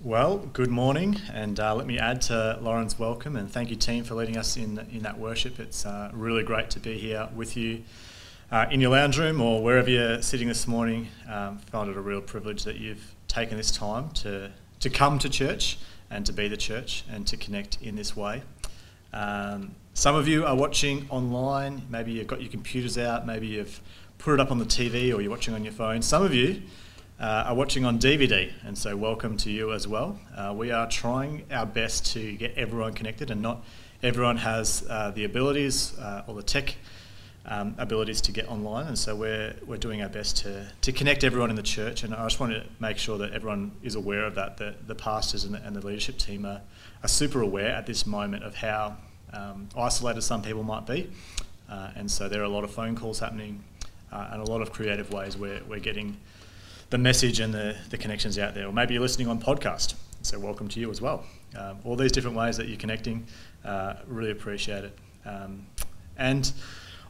Well, good morning, and uh, let me add to Lauren's welcome and thank you, team, for leading us in in that worship. It's uh, really great to be here with you uh, in your lounge room or wherever you're sitting this morning. Um, found it a real privilege that you've taken this time to to come to church and to be the church and to connect in this way. Um, some of you are watching online. Maybe you've got your computers out. Maybe you've put it up on the TV or you're watching on your phone. Some of you uh, are watching on DVD, and so welcome to you as well. Uh, we are trying our best to get everyone connected, and not everyone has uh, the abilities uh, or the tech um, abilities to get online, and so we're, we're doing our best to, to connect everyone in the church. And I just want to make sure that everyone is aware of that, that the pastors and the, and the leadership team are, are super aware at this moment of how um, isolated some people might be. Uh, and so there are a lot of phone calls happening uh, and a lot of creative ways where we're getting the message and the, the connections out there. Or maybe you're listening on podcast, so welcome to you as well. Um, all these different ways that you're connecting, uh, really appreciate it. Um, and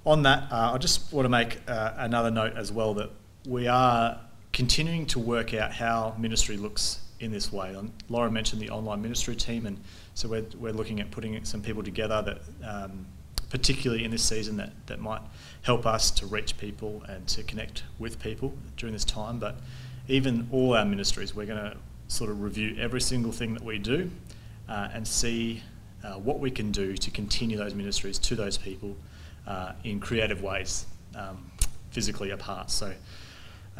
on that, uh, I just want to make uh, another note as well that we are continuing to work out how ministry looks in this way. Um, Laura mentioned the online ministry team, and so we're, we're looking at putting some people together that, um, particularly in this season, that, that might help us to reach people and to connect with people during this time. But even all our ministries, we're going to sort of review every single thing that we do uh, and see uh, what we can do to continue those ministries to those people uh, in creative ways, um, physically apart. So.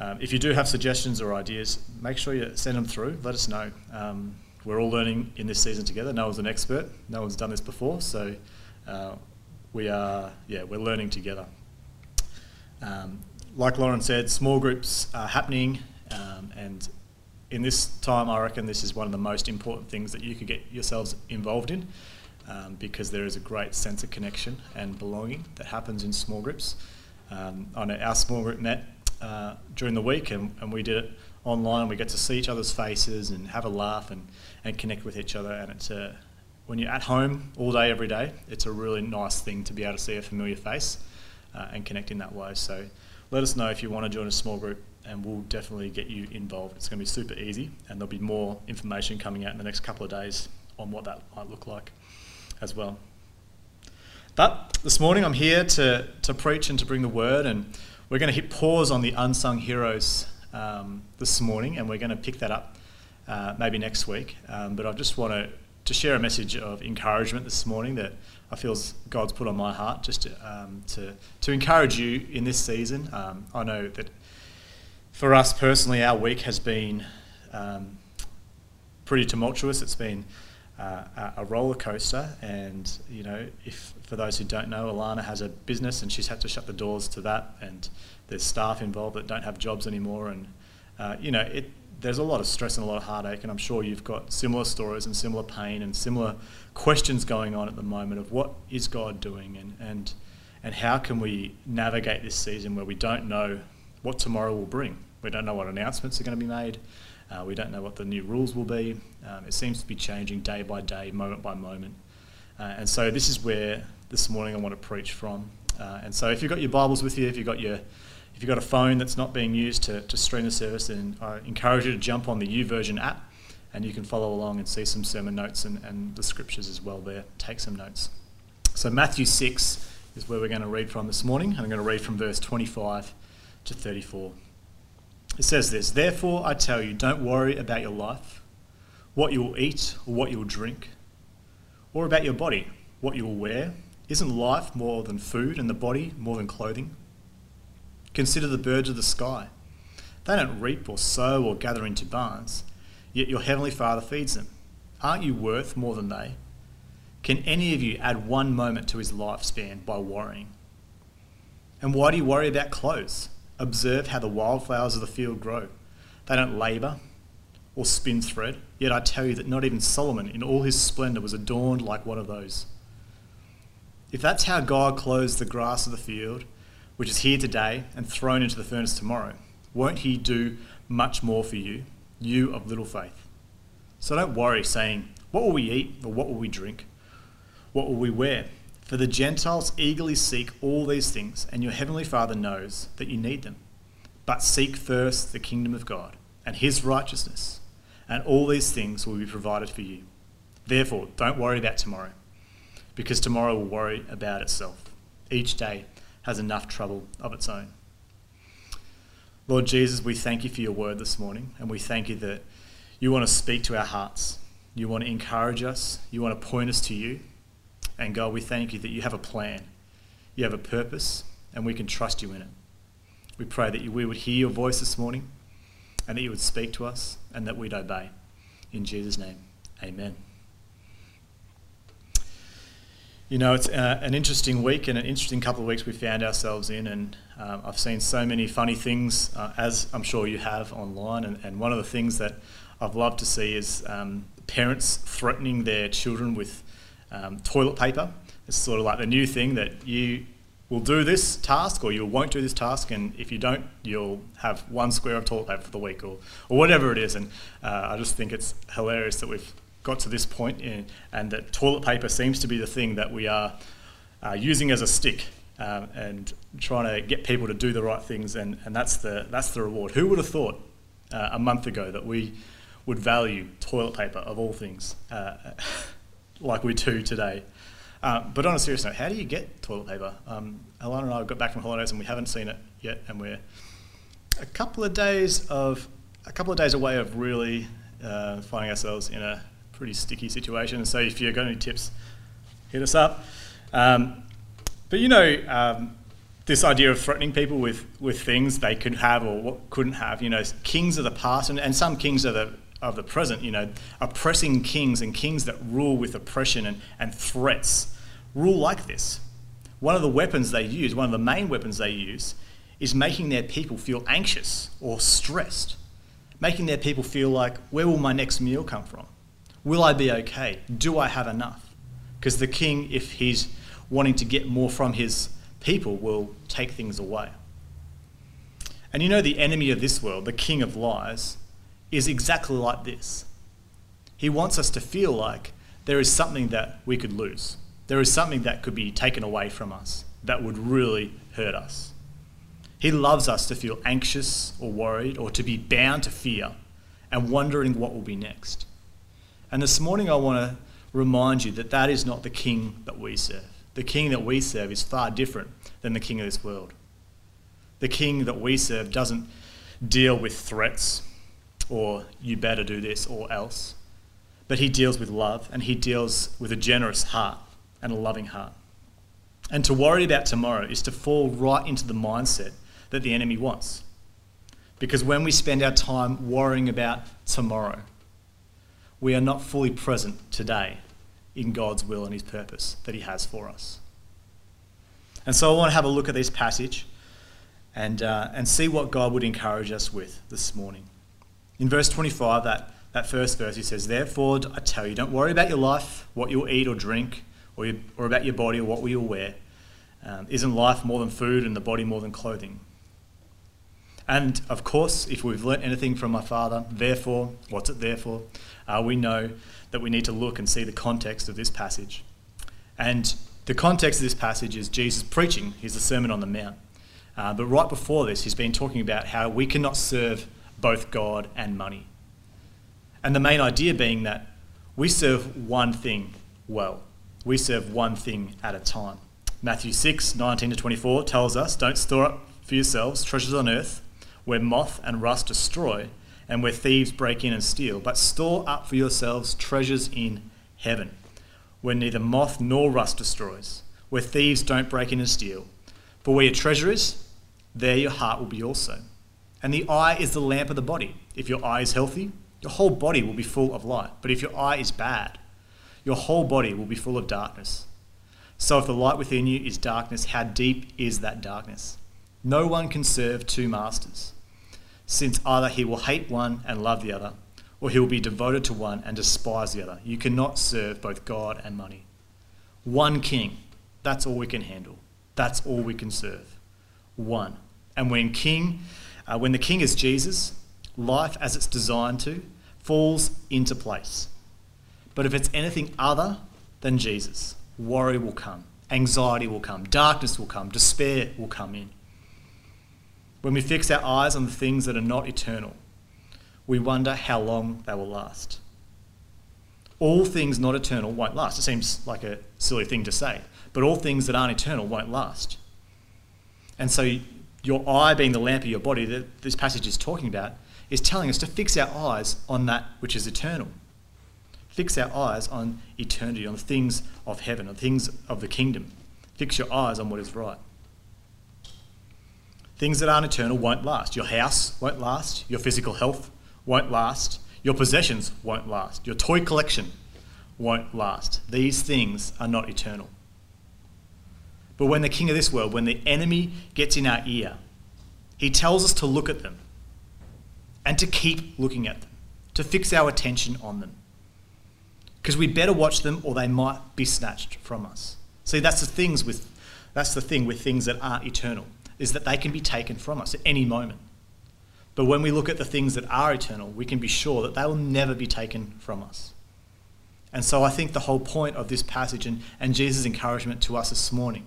Um, if you do have suggestions or ideas, make sure you send them through. Let us know. Um, we're all learning in this season together. No one's an expert. No one's done this before, so uh, we are yeah we're learning together. Um, like Lauren said, small groups are happening, um, and in this time, I reckon this is one of the most important things that you could get yourselves involved in, um, because there is a great sense of connection and belonging that happens in small groups. Um, I know our small group met uh, during the week, and, and we did it online. We get to see each other's faces and have a laugh and, and connect with each other. And it's a, when you're at home all day, every day, it's a really nice thing to be able to see a familiar face uh, and connect in that way. So let us know if you want to join a small group, and we'll definitely get you involved. It's going to be super easy, and there'll be more information coming out in the next couple of days on what that might look like as well. But this morning I'm here to, to preach and to bring the word, and we're going to hit pause on the unsung heroes um, this morning, and we're going to pick that up uh, maybe next week. Um, but I just want to, to share a message of encouragement this morning that I feel God's put on my heart just to, um, to, to encourage you in this season. Um, I know that for us personally, our week has been um, pretty tumultuous. It's been uh, a roller coaster, and you know, if for those who don't know, Alana has a business and she's had to shut the doors to that, and there's staff involved that don't have jobs anymore, and uh, you know, it there's a lot of stress and a lot of heartache, and I'm sure you've got similar stories and similar pain and similar questions going on at the moment of what is God doing and, and, and how can we navigate this season where we don't know what tomorrow will bring. We don't know what announcements are going to be made. Uh, we don't know what the new rules will be. Um, it seems to be changing day by day, moment by moment. Uh, and so this is where this morning I want to preach from. Uh, and so if you've got your Bibles with you, if you've got your if you've got a phone that's not being used to, to stream the service, then I encourage you to jump on the YouVersion app and you can follow along and see some sermon notes and, and the scriptures as well there. Take some notes. So, Matthew 6 is where we're going to read from this morning, and I'm going to read from verse 25 to 34. It says this Therefore, I tell you, don't worry about your life, what you will eat or what you will drink, or about your body, what you will wear. Isn't life more than food and the body more than clothing? Consider the birds of the sky. They don't reap or sow or gather into barns yet your heavenly Father feeds them. Aren't you worth more than they? Can any of you add one moment to his lifespan by worrying? And why do you worry about clothes? Observe how the wildflowers of the field grow. They don't labour or spin thread, yet I tell you that not even Solomon in all his splendour was adorned like one of those. If that's how God clothes the grass of the field, which is here today and thrown into the furnace tomorrow, won't he do much more for you? you of little faith. So don't worry, saying, What will we eat, or what will we drink? What will we wear? For the Gentiles eagerly seek all these things, and your heavenly Father knows that you need them. But seek first the kingdom of God and his righteousness, and all these things will be provided for you. Therefore, don't worry about tomorrow, because tomorrow will worry about itself. Each day has enough trouble of its own. Lord Jesus, we thank you for your word this morning, and we thank you that you want to speak to our hearts. You want to encourage us. You want to point us to you. And God, we thank you that you have a plan. You have a purpose, and we can trust you in it. We pray that we would hear your voice this morning and that you would speak to us and that we'd obey. In Jesus' name, amen. You know, it's uh, an interesting week and an interesting couple of weeks we found ourselves in, and um, I've seen so many funny things, uh, as I'm sure you have online. And, and, one of the things that I've loved to see is um, parents threatening their children with um, toilet paper. It's sort of like the new thing that you will do this task or you won't do this task, and if you don't, you'll have one square of toilet paper for the week or, or whatever it is. And uh, I just think it's hilarious that we've got to this point in, and that toilet paper seems to be the thing that we are uh, using as a stick um, and trying to get people to do the right things, and, and that's, the, that's the reward. Who would have thought uh, a month ago that we would value toilet paper of all things uh, like we do today? Uh, but on a serious note, how do you get toilet paper? Um, Alana and I got back from holidays and we haven't seen it yet, and we're a couple of days of a couple of days away of really uh, finding ourselves in a pretty sticky situation. So if you've got any tips, hit us up. Um, but you know, um, this idea of threatening people with, with things they could have or what couldn't have, you know, kings of the past and, and some kings of the, of the present, you know, oppressing kings and kings that rule with oppression and, and threats rule like this. One of the weapons they use, one of the main weapons they use, is making their people feel anxious or stressed, making their people feel like, where will my next meal come from? Will I be okay? Do I have enough? Because the king, if he's wanting to get more from his people, will take things away. And you know, the enemy of this world, the king of lies, is exactly like this. He wants us to feel like there is something that we could lose. There is something that could be taken away from us that would really hurt us. He loves us to feel anxious or worried or to be bound to fear and wondering what will be next. And this morning, I want to remind you that that is not the king that we serve. The king that we serve is far different than the king of this world. The king that we serve doesn't deal with threats or you better do this or else, but he deals with love and he deals with a generous heart and a loving heart. And to worry about tomorrow is to fall right into the mindset that the enemy wants. Because when we spend our time worrying about tomorrow, we are not fully present today in God's will and His purpose that He has for us. And so I want to have a look at this passage and, uh, and see what God would encourage us with this morning. In verse 25, that, that first verse, he says, Therefore, I tell you, don't worry about your life, what you'll eat or drink, or, your, or about your body, or what you'll you wear. Um, isn't life more than food and the body more than clothing? And of course, if we've learnt anything from my father, therefore, what's it there for? Uh, we know that we need to look and see the context of this passage. And the context of this passage is Jesus preaching. He's the Sermon on the Mount. Uh, but right before this, he's been talking about how we cannot serve both God and money. And the main idea being that we serve one thing well. We serve one thing at a time. Matthew 6, 19 to 24 tells us, Don't store up for yourselves treasures on earth where moth and rust destroy, and where thieves break in and steal, but store up for yourselves treasures in heaven, where neither moth nor rust destroys, where thieves don't break in and steal. For where your treasure is, there your heart will be also. And the eye is the lamp of the body. If your eye is healthy, your whole body will be full of light. But if your eye is bad, your whole body will be full of darkness. So if the light within you is darkness, how deep is that darkness? No one can serve two masters since either he will hate one and love the other, or he will be devoted to one and despise the other. You cannot serve both God and money. One king, that's all we can handle. That's all we can serve. One. And when king, uh, when the king is Jesus, life as it's designed to falls into place. But if it's anything other than Jesus, worry will come, anxiety will come, darkness will come, despair will come in when we fix our eyes on the things that are not eternal, we wonder how long they will last. All things not eternal won't last. It seems like a silly thing to say, but all things that aren't eternal won't last. And so, your eye being the lamp of your body that this passage is talking about is telling us to fix our eyes on that which is eternal. Fix our eyes on eternity, on the things of heaven, on things of the kingdom. Fix your eyes on what is right. Things that aren't eternal won't last. Your house won't last. Your physical health won't last. Your possessions won't last. Your toy collection won't last. These things are not eternal. But when the king of this world, when the enemy gets in our ear, he tells us to look at them and to keep looking at them, to fix our attention on them. Because we better watch them or they might be snatched from us. See, that's the things with that's the thing with things that aren't eternal, is that they can be taken from us at any moment. But when we look at the things that are eternal, we can be sure that they will never be taken from us. And so I think the whole point of this passage and, and Jesus' encouragement to us this morning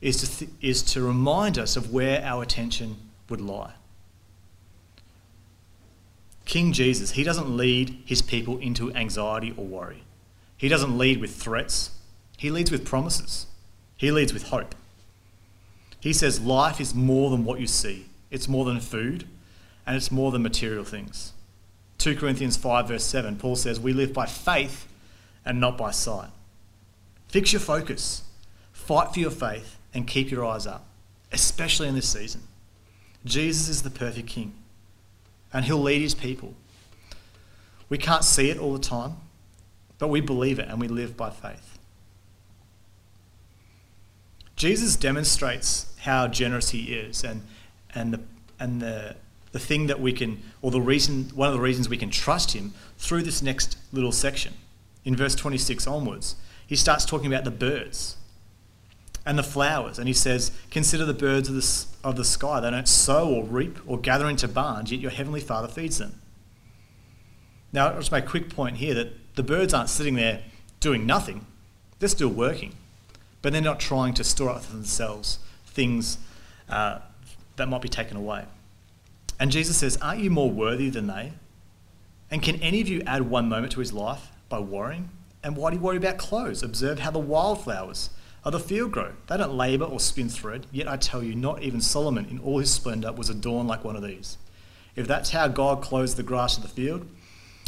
is to, th- is to remind us of where our attention would lie. King Jesus, he doesn't lead his people into anxiety or worry. He doesn't lead with threats, he leads with promises. He leads with hope. He says life is more than what you see, it's more than food, and it's more than material things. 2 Corinthians 5, verse 7, Paul says, We live by faith and not by sight. Fix your focus, fight for your faith, and keep your eyes up, especially in this season. Jesus is the perfect King, and He'll lead His people. We can't see it all the time, but we believe it and we live by faith. Jesus demonstrates how generous He is and, and, the, and the, the thing that we can, or the reason, one of the reasons we can trust Him through this next little section. In verse 26 onwards, He starts talking about the birds and the flowers. And he says, Consider the birds of the, of the sky. They don't sow or reap or gather into barns, yet your heavenly Father feeds them. Now, I'll just make a quick point here that the birds aren't sitting there doing nothing, they're still working, but they're not trying to store up for themselves things uh, that might be taken away. And Jesus says, Aren't you more worthy than they? And can any of you add one moment to his life by worrying? And why do you worry about clothes? Observe how the wildflowers of the field grow. They don't labour or spin thread, yet I tell you, not even Solomon in all his splendour was adorned like one of these. If that's how God clothes the grass of the field,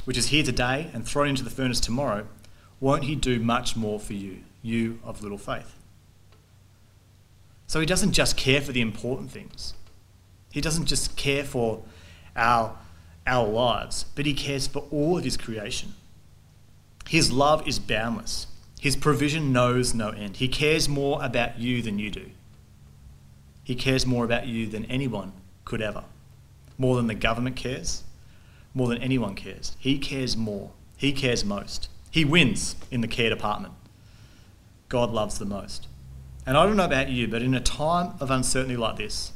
which is here today and thrown into the furnace tomorrow, won't he do much more for you, you of little faith? So he doesn't just care for the important things. He doesn't just care for our, our lives, but he cares for all of his creation. His love is boundless. His provision knows no end. He cares more about you than you do. He cares more about you than anyone could ever. More than the government cares, more than anyone cares. He cares more. He cares most. He wins in the care department. God loves the most. And I don't know about you, but in a time of uncertainty like this,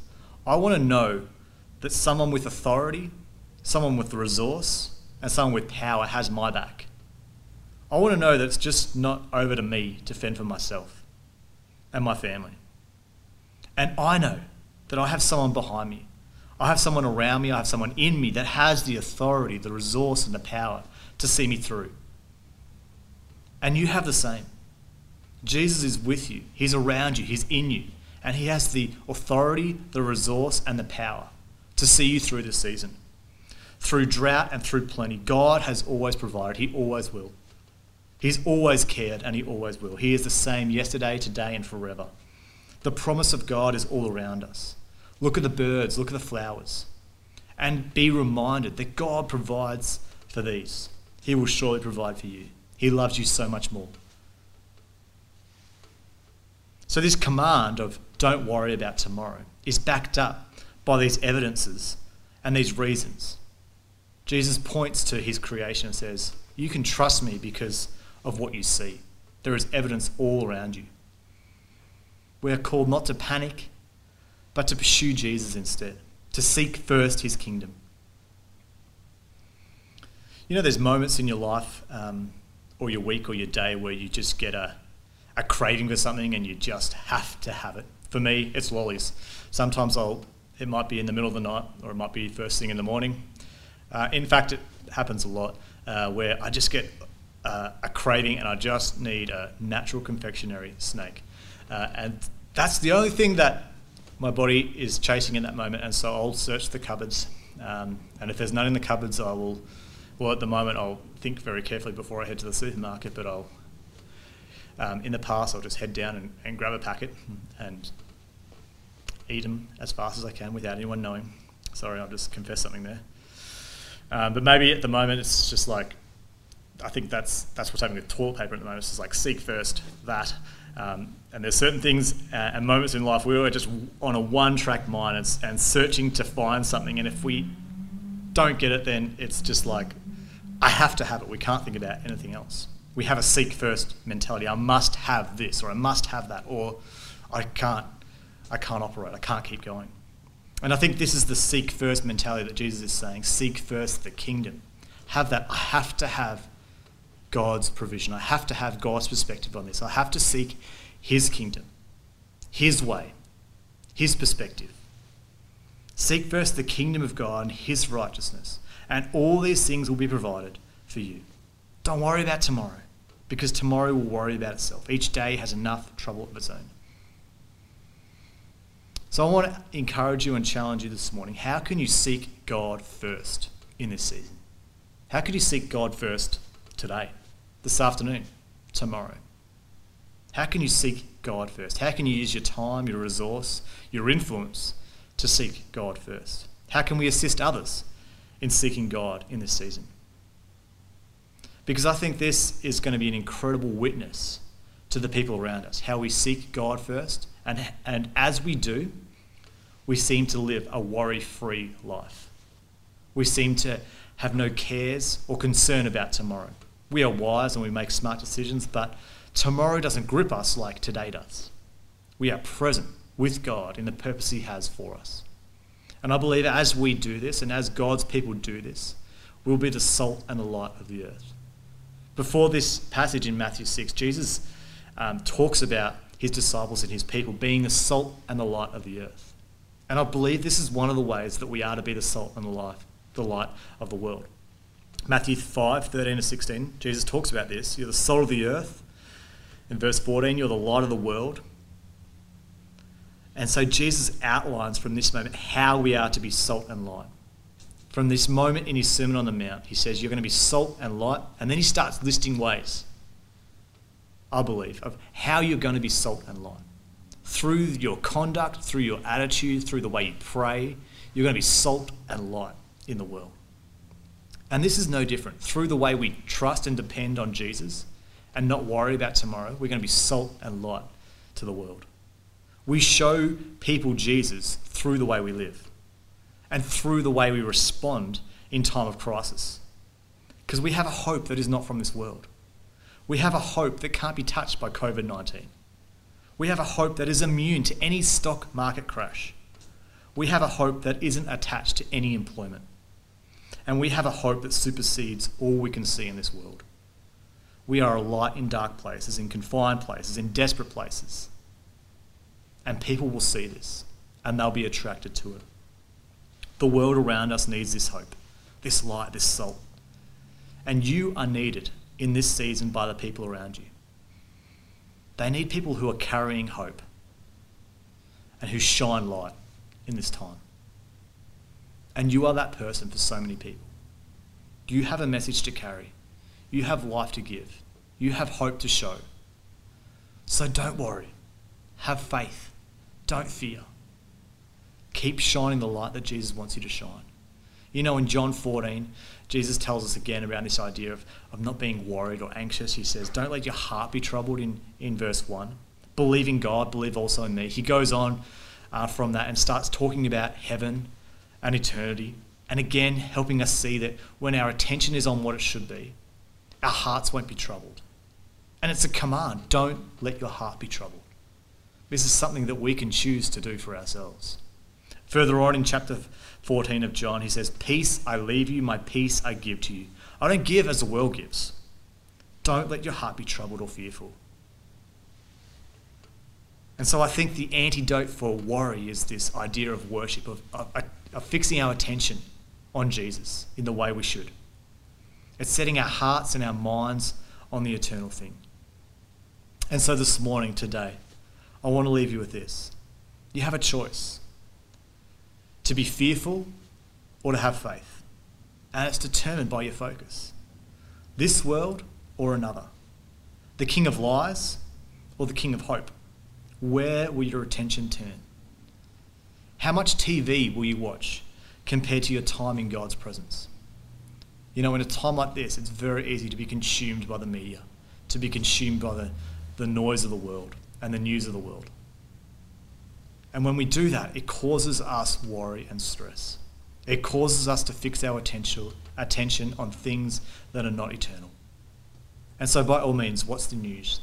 I want to know that someone with authority, someone with the resource, and someone with power has my back. I want to know that it's just not over to me to fend for myself and my family. And I know that I have someone behind me. I have someone around me. I have someone in me that has the authority, the resource, and the power to see me through. And you have the same. Jesus is with you, He's around you, He's in you, and He has the authority, the resource, and the power to see you through this season. Through drought and through plenty, God has always provided, He always will. He's always cared and he always will. He is the same yesterday, today, and forever. The promise of God is all around us. Look at the birds, look at the flowers, and be reminded that God provides for these. He will surely provide for you. He loves you so much more. So, this command of don't worry about tomorrow is backed up by these evidences and these reasons. Jesus points to his creation and says, You can trust me because of what you see. There is evidence all around you. We are called not to panic, but to pursue Jesus instead, to seek first his kingdom. You know, there's moments in your life um, or your week or your day where you just get a, a craving for something and you just have to have it. For me, it's lollies. Sometimes I'll, it might be in the middle of the night or it might be first thing in the morning. Uh, in fact, it happens a lot uh, where I just get uh, a craving and I just need a natural confectionery snake. Uh, and that's the only thing that my body is chasing in that moment. And so I'll search the cupboards. Um, and if there's none in the cupboards, I will, well, at the moment, I'll think very carefully before I head to the supermarket, but I'll, um, in the past, I'll just head down and, and grab a packet and eat them as fast as I can without anyone knowing. Sorry, I'll just confess something there. Um, but maybe at the moment it's just like, I think that's that's what's happening with toilet paper at the moment. It's just like seek first that. Um, and there's certain things uh, and moments in life where we're just on a one-track mind and, and searching to find something. And if we don't get it, then it's just like, I have to have it. We can't think about anything else. We have a seek first mentality. I must have this, or I must have that, or I can't, I can't operate. I can't keep going. And I think this is the seek first mentality that Jesus is saying seek first the kingdom. Have that. I have to have God's provision. I have to have God's perspective on this. I have to seek His kingdom, His way, His perspective. Seek first the kingdom of God and His righteousness, and all these things will be provided for you. Don't worry about tomorrow, because tomorrow will worry about itself. Each day has enough trouble of its own. So I want to encourage you and challenge you this morning. How can you seek God first in this season? How could you seek God first today, this afternoon, tomorrow? How can you seek God first? How can you use your time, your resource, your influence to seek God first? How can we assist others in seeking God in this season? Because I think this is going to be an incredible witness to the people around us, how we seek God first. And, and as we do, we seem to live a worry free life. We seem to have no cares or concern about tomorrow. We are wise and we make smart decisions, but tomorrow doesn't grip us like today does. We are present with God in the purpose He has for us. And I believe as we do this and as God's people do this, we'll be the salt and the light of the earth. Before this passage in Matthew 6, Jesus um, talks about his disciples and his people being the salt and the light of the earth. And I believe this is one of the ways that we are to be the salt and the light, the light of the world. Matthew 5, 13 to 16, Jesus talks about this. You're the salt of the earth. In verse 14, you're the light of the world. And so Jesus outlines from this moment how we are to be salt and light. From this moment in his Sermon on the Mount, he says, You're going to be salt and light. And then he starts listing ways, I believe, of how you're going to be salt and light through your conduct, through your attitude, through the way you pray, you're going to be salt and light in the world. And this is no different. Through the way we trust and depend on Jesus and not worry about tomorrow, we're going to be salt and light to the world. We show people Jesus through the way we live and through the way we respond in time of crisis. Because we have a hope that is not from this world. We have a hope that can't be touched by COVID 19. We have a hope that is immune to any stock market crash. We have a hope that isn't attached to any employment. And we have a hope that supersedes all we can see in this world. We are a light in dark places, in confined places, in desperate places. And people will see this and they'll be attracted to it. The world around us needs this hope, this light, this salt. And you are needed in this season by the people around you. They need people who are carrying hope and who shine light in this time. And you are that person for so many people. You have a message to carry, you have life to give, you have hope to show. So don't worry, have faith, don't fear. Keep shining the light that Jesus wants you to shine. You know, in John 14, Jesus tells us again around this idea of, of not being worried or anxious. He says, Don't let your heart be troubled in, in verse 1. Believe in God, believe also in me. He goes on uh, from that and starts talking about heaven and eternity. And again, helping us see that when our attention is on what it should be, our hearts won't be troubled. And it's a command don't let your heart be troubled. This is something that we can choose to do for ourselves. Further on in chapter 14 of John, he says, Peace I leave you, my peace I give to you. I don't give as the world gives. Don't let your heart be troubled or fearful. And so I think the antidote for worry is this idea of worship, of, of, of fixing our attention on Jesus in the way we should. It's setting our hearts and our minds on the eternal thing. And so this morning, today, I want to leave you with this. You have a choice to be fearful or to have faith. And it's determined by your focus this world or another, the king of lies or the king of hope. Where will your attention turn? How much TV will you watch compared to your time in God's presence? You know, in a time like this, it's very easy to be consumed by the media, to be consumed by the, the noise of the world and the news of the world. And when we do that, it causes us worry and stress. It causes us to fix our attention, attention on things that are not eternal. And so, by all means, watch the news.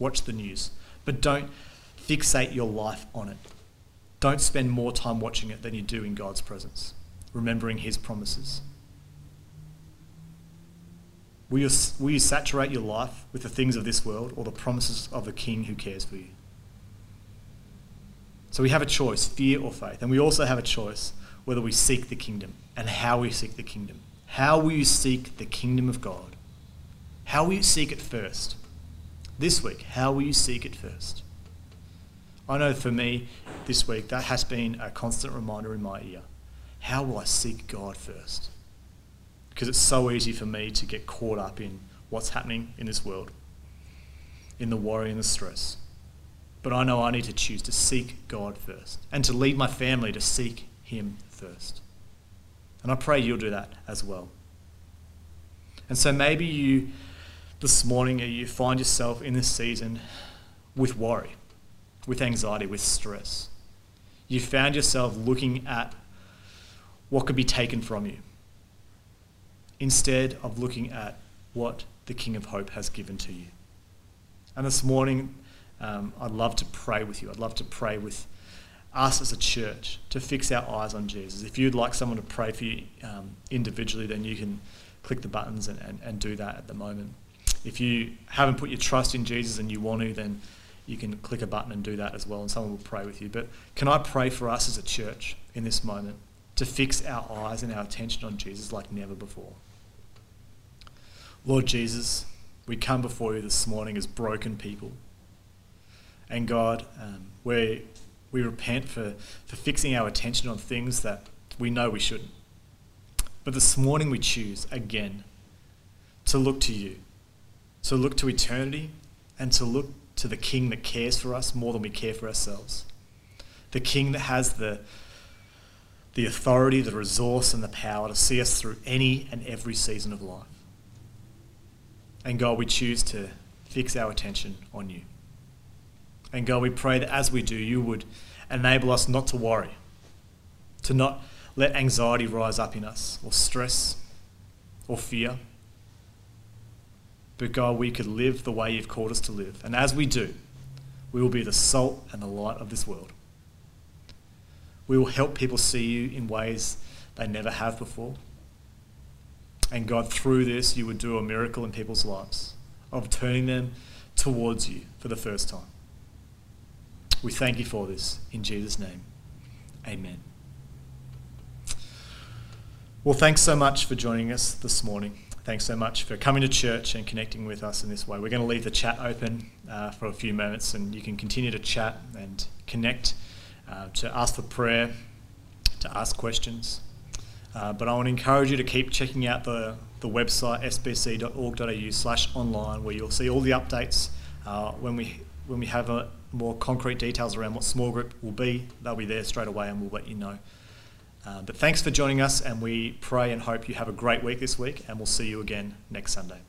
Watch the news. But don't fixate your life on it. Don't spend more time watching it than you do in God's presence, remembering His promises. Will you, will you saturate your life with the things of this world or the promises of the King who cares for you? So we have a choice fear or faith. And we also have a choice whether we seek the kingdom and how we seek the kingdom. How will you seek the kingdom of God? How will you seek it first? This week, how will you seek it first? I know for me this week that has been a constant reminder in my ear. How will I seek God first? Because it's so easy for me to get caught up in what's happening in this world, in the worry and the stress. But I know I need to choose to seek God first and to lead my family to seek Him first. And I pray you'll do that as well. And so maybe you, this morning, you find yourself in this season with worry, with anxiety, with stress. You found yourself looking at what could be taken from you instead of looking at what the King of Hope has given to you. And this morning, um, I'd love to pray with you. I'd love to pray with us as a church to fix our eyes on Jesus. If you'd like someone to pray for you um, individually, then you can click the buttons and, and, and do that at the moment. If you haven't put your trust in Jesus and you want to, then you can click a button and do that as well, and someone will pray with you. But can I pray for us as a church in this moment to fix our eyes and our attention on Jesus like never before? Lord Jesus, we come before you this morning as broken people. And God, um, we we repent for, for fixing our attention on things that we know we shouldn't. But this morning we choose again to look to you, to look to eternity, and to look to the King that cares for us more than we care for ourselves. The King that has the, the authority, the resource, and the power to see us through any and every season of life. And God, we choose to fix our attention on you. And God, we pray that as we do, you would enable us not to worry, to not let anxiety rise up in us, or stress, or fear. But God, we could live the way you've called us to live. And as we do, we will be the salt and the light of this world. We will help people see you in ways they never have before. And God, through this, you would do a miracle in people's lives of turning them towards you for the first time. We thank you for this. In Jesus' name, amen. Well, thanks so much for joining us this morning. Thanks so much for coming to church and connecting with us in this way. We're going to leave the chat open uh, for a few moments and you can continue to chat and connect, uh, to ask for prayer, to ask questions. Uh, but I want to encourage you to keep checking out the, the website sbc.org.au slash online where you'll see all the updates uh, when, we, when we have a, more concrete details around what small group will be, they'll be there straight away and we'll let you know. Uh, but thanks for joining us, and we pray and hope you have a great week this week, and we'll see you again next Sunday.